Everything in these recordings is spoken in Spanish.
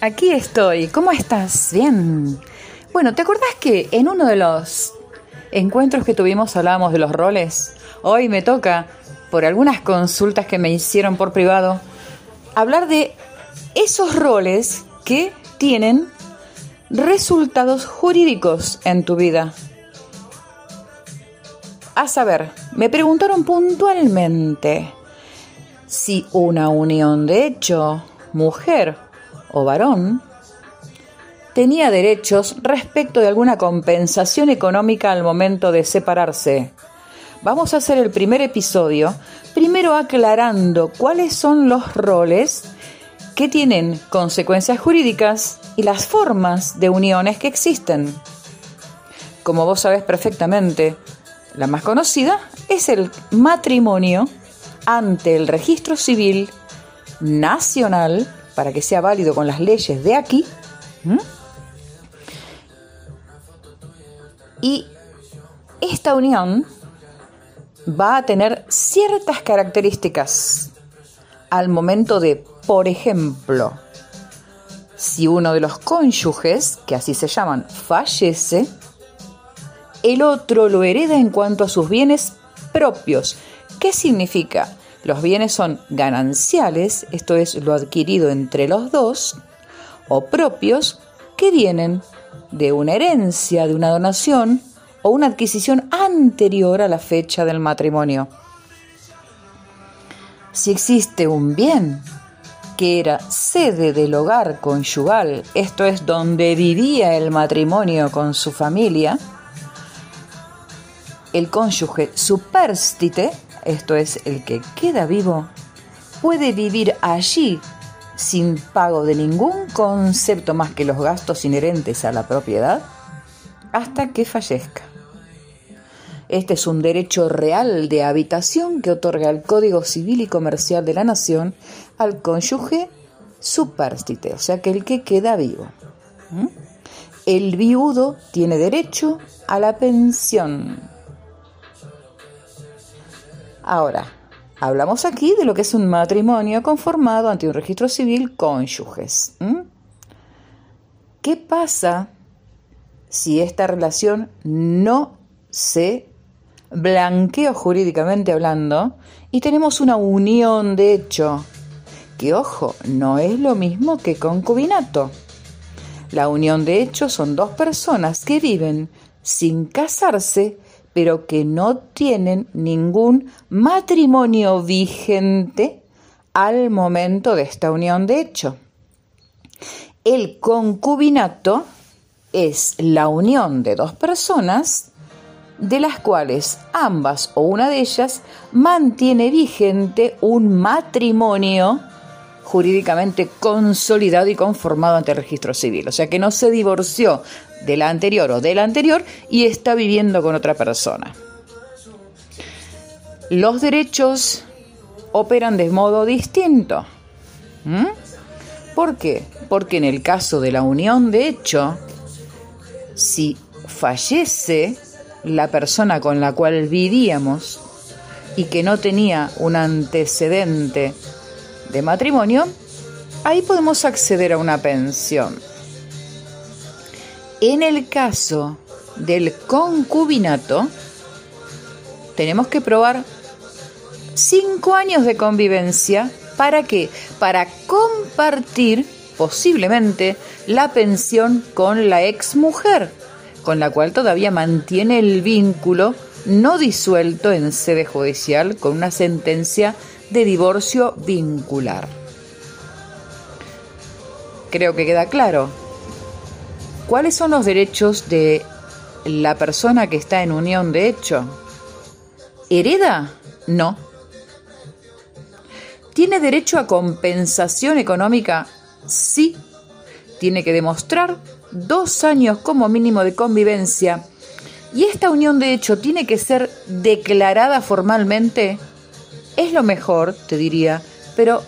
Aquí estoy. ¿Cómo estás? Bien. Bueno, ¿te acordás que en uno de los encuentros que tuvimos hablábamos de los roles? Hoy me toca, por algunas consultas que me hicieron por privado, hablar de esos roles que tienen resultados jurídicos en tu vida. A saber, me preguntaron puntualmente si una unión de hecho, mujer o varón, tenía derechos respecto de alguna compensación económica al momento de separarse. Vamos a hacer el primer episodio, primero aclarando cuáles son los roles que tienen consecuencias jurídicas y las formas de uniones que existen. Como vos sabés perfectamente, la más conocida es el matrimonio ante el registro civil nacional para que sea válido con las leyes de aquí. Y esta unión va a tener ciertas características al momento de, por ejemplo, si uno de los cónyuges, que así se llaman, fallece, el otro lo hereda en cuanto a sus bienes propios. ¿Qué significa? Los bienes son gananciales, esto es lo adquirido entre los dos, o propios, que vienen de una herencia, de una donación o una adquisición anterior a la fecha del matrimonio. Si existe un bien que era sede del hogar conyugal, esto es donde vivía el matrimonio con su familia, el cónyuge superstite esto es el que queda vivo, puede vivir allí sin pago de ningún concepto más que los gastos inherentes a la propiedad hasta que fallezca. Este es un derecho real de habitación que otorga el Código Civil y Comercial de la Nación al cónyuge superstite, o sea que el que queda vivo. ¿Mm? El viudo tiene derecho a la pensión Ahora, hablamos aquí de lo que es un matrimonio conformado ante un registro civil cónyuges. ¿Qué pasa si esta relación no se blanqueó jurídicamente hablando y tenemos una unión de hecho? Que ojo, no es lo mismo que concubinato. La unión de hecho son dos personas que viven sin casarse pero que no tienen ningún matrimonio vigente al momento de esta unión de hecho. El concubinato es la unión de dos personas de las cuales ambas o una de ellas mantiene vigente un matrimonio jurídicamente consolidado y conformado ante el registro civil. O sea que no se divorció de la anterior o del anterior y está viviendo con otra persona. Los derechos operan de modo distinto. ¿Mm? ¿Por qué? Porque en el caso de la unión de hecho, si fallece la persona con la cual vivíamos y que no tenía un antecedente de matrimonio, ahí podemos acceder a una pensión. En el caso del concubinato, tenemos que probar cinco años de convivencia. ¿Para qué? Para compartir posiblemente la pensión con la ex mujer, con la cual todavía mantiene el vínculo no disuelto en sede judicial con una sentencia de divorcio vincular. Creo que queda claro. ¿Cuáles son los derechos de la persona que está en unión de hecho? ¿Hereda? No. ¿Tiene derecho a compensación económica? Sí. Tiene que demostrar dos años como mínimo de convivencia. ¿Y esta unión de hecho tiene que ser declarada formalmente? Es lo mejor, te diría, pero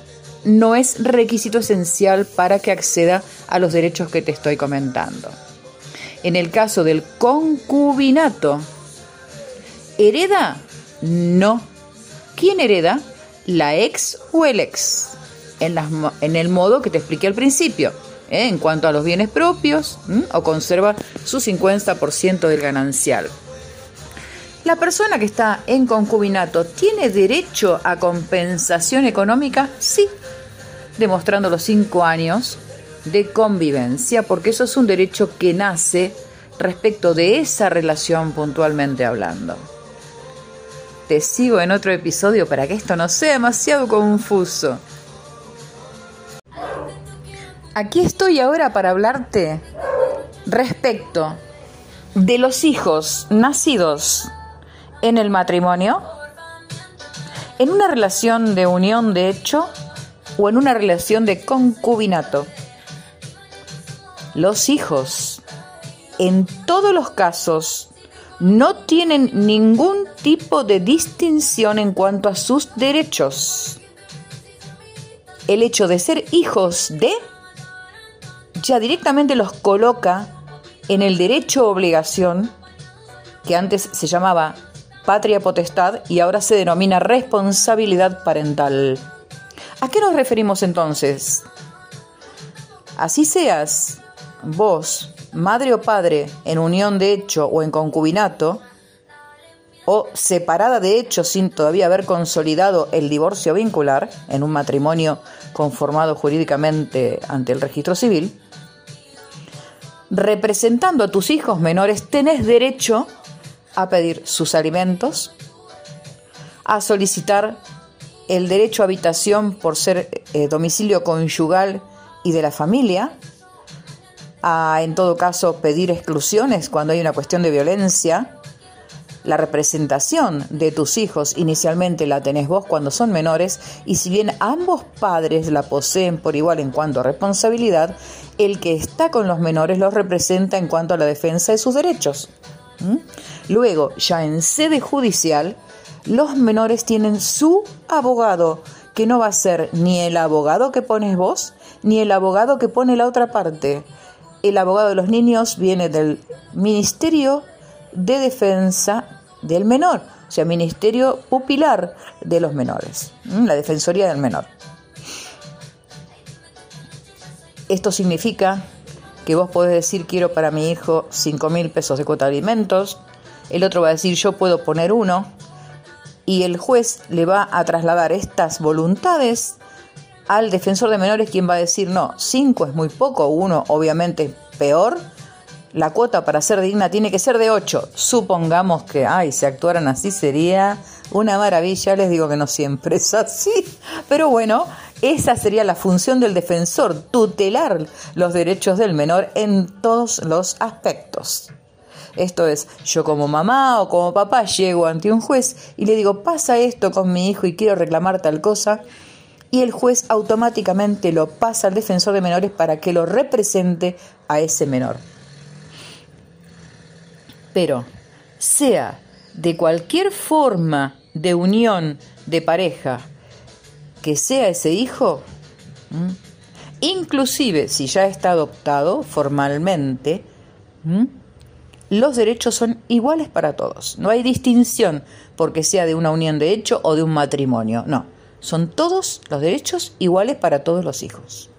no es requisito esencial para que acceda a los derechos que te estoy comentando. En el caso del concubinato, ¿hereda? No. ¿Quién hereda? La ex o el ex, en, el modo que te expliqué al principio. ¿eh? en cuanto a los bienes propios o conserva su 50% del ganancial. La persona que está en concubinato tiene derecho a compensación económica, sí, demostrando los cinco años de convivencia, porque eso es un derecho que nace respecto de esa relación puntualmente hablando. Te sigo en otro episodio para que esto no sea demasiado confuso. Aquí estoy ahora para hablarte respecto de los hijos nacidos en el matrimonio, en una relación de unión de hecho o en una relación de concubinato. Los hijos, en todos los casos, no tienen ningún tipo de distinción en cuanto a sus derechos. El hecho de ser hijos de ya directamente los coloca en el derecho obligación, que antes se llamaba patria potestad y ahora se denomina responsabilidad parental. ¿A qué nos referimos entonces? Así seas vos madre o padre en unión de hecho o en concubinato, o separada de hecho sin todavía haber consolidado el divorcio vincular en un matrimonio conformado jurídicamente ante el registro civil, representando a tus hijos menores tenés derecho a pedir sus alimentos, a solicitar el derecho a habitación por ser eh, domicilio conyugal y de la familia, a, en todo caso, pedir exclusiones cuando hay una cuestión de violencia. La representación de tus hijos inicialmente la tenés vos cuando son menores y si bien ambos padres la poseen por igual en cuanto a responsabilidad, el que está con los menores los representa en cuanto a la defensa de sus derechos. Luego, ya en sede judicial, los menores tienen su abogado, que no va a ser ni el abogado que pones vos, ni el abogado que pone la otra parte. El abogado de los niños viene del Ministerio de Defensa del Menor, o sea, Ministerio Pupilar de los Menores, la Defensoría del Menor. Esto significa que vos podés decir quiero para mi hijo 5 mil pesos de cuota de alimentos, el otro va a decir yo puedo poner uno, y el juez le va a trasladar estas voluntades al defensor de menores quien va a decir, no, cinco es muy poco, uno obviamente peor, la cuota para ser digna tiene que ser de 8. Supongamos que, ay, si actuaran así sería una maravilla, les digo que no siempre es así, pero bueno, esa sería la función del defensor, tutelar los derechos del menor en todos los aspectos. Esto es, yo como mamá o como papá llego ante un juez y le digo, pasa esto con mi hijo y quiero reclamar tal cosa, y el juez automáticamente lo pasa al defensor de menores para que lo represente a ese menor. Pero, sea de cualquier forma de unión de pareja que sea ese hijo, inclusive si ya está adoptado formalmente, los derechos son iguales para todos. No hay distinción porque sea de una unión de hecho o de un matrimonio. No son todos los derechos iguales para todos los hijos.